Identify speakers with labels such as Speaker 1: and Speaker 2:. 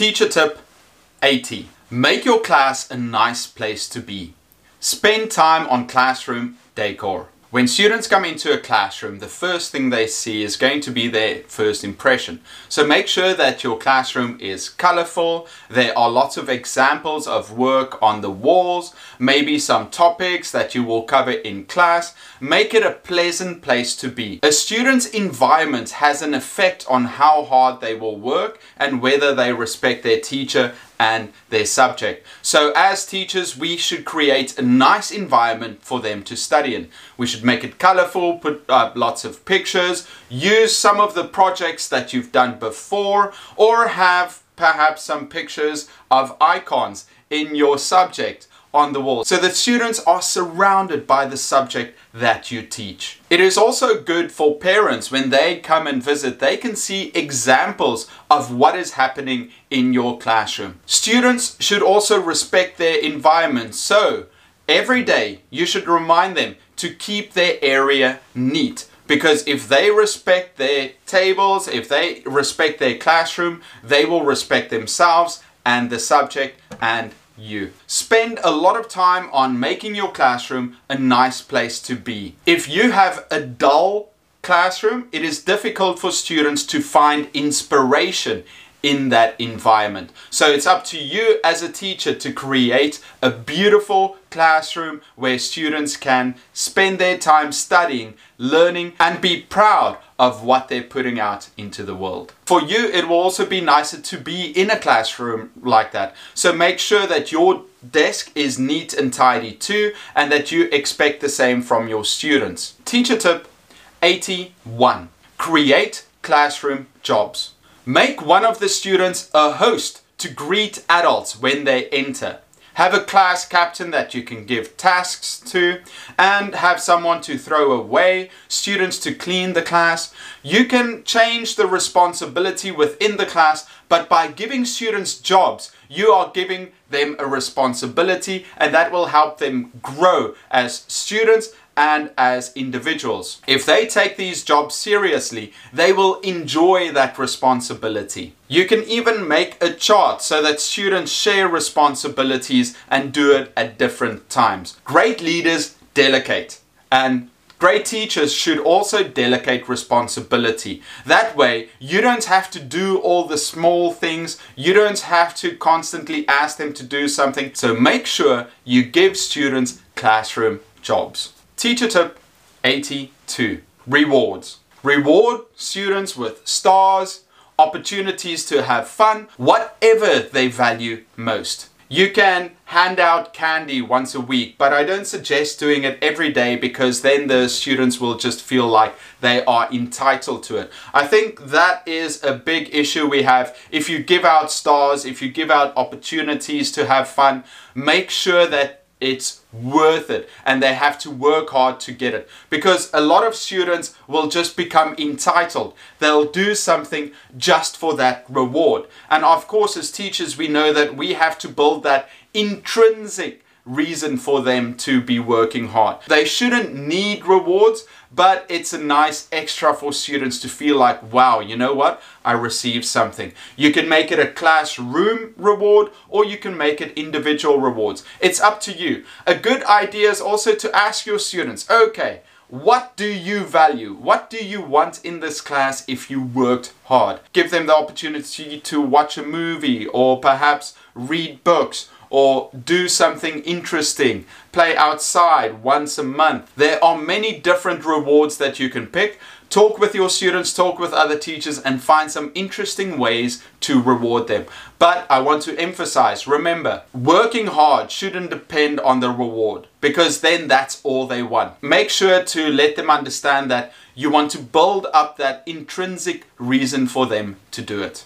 Speaker 1: Teacher tip 80. Make your class a nice place to be. Spend time on classroom decor. When students come into a classroom, the first thing they see is going to be their first impression. So make sure that your classroom is colorful. There are lots of examples of work on the walls, maybe some topics that you will cover in class. Make it a pleasant place to be. A student's environment has an effect on how hard they will work and whether they respect their teacher and their subject. So as teachers, we should create a nice environment for them to study in. We should make it colorful, put up lots of pictures, use some of the projects that you've done before, or have perhaps some pictures of icons in your subject on the wall so that students are surrounded by the subject that you teach. It is also good for parents when they come and visit, they can see examples of what is happening in your classroom. Students should also respect their environment, so every day you should remind them to keep their area neat. Because if they respect their tables, if they respect their classroom, they will respect themselves and the subject and you. Spend a lot of time on making your classroom a nice place to be. If you have a dull classroom, it is difficult for students to find inspiration in that environment. So it's up to you as a teacher to create a beautiful classroom where students can spend their time studying, learning, and be proud of what they're putting out into the world. For you, it will also be nicer to be in a classroom like that. So make sure that your desk is neat and tidy too, and that you expect the same from your students. Teacher tip 81. Create classroom jobs. Make one of the students a host to greet adults when they enter. Have a class captain that you can give tasks to and have someone to throw away, students to clean the class. You can change the responsibility within the class, but by giving students jobs, you are giving them a responsibility and that will help them grow as students and as individuals. If they take these jobs seriously, they will enjoy that responsibility. You can even make a chart so that students share responsibilities and do it at different times. Great leaders delegate and Great teachers should also delegate responsibility. That way, you don't have to do all the small things. You don't have to constantly ask them to do something. So make sure you give students classroom jobs. Teacher tip 82 Rewards. Reward students with stars, opportunities to have fun, whatever they value most. You can hand out candy once a week, but I don't suggest doing it every day because then the students will just feel like they are entitled to it. I think that is a big issue we have. If you give out stars, if you give out opportunities to have fun, make sure that it's worth it. And they have to work hard to get it. Because a lot of students will just become entitled. They'll do something just for that reward. And of course as teachers we know that we have to build that intrinsic reason for them to be working hard. They shouldn't need rewards, but it's a nice extra for students to feel like, wow, you know what? I received something. You can make it a classroom reward or you can make it individual rewards. It's up to you. A good idea is also to ask your students, okay, what do you value? What do you want in this class if you worked hard? Give them the opportunity to watch a movie or perhaps read books or do something interesting, play outside once a month. There are many different rewards that you can pick. Talk with your students, talk with other teachers, and find some interesting ways to reward them. But I want to emphasize remember, working hard shouldn't depend on the reward because then that's all they want. Make sure to let them understand that you want to build up that intrinsic reason for them to do it.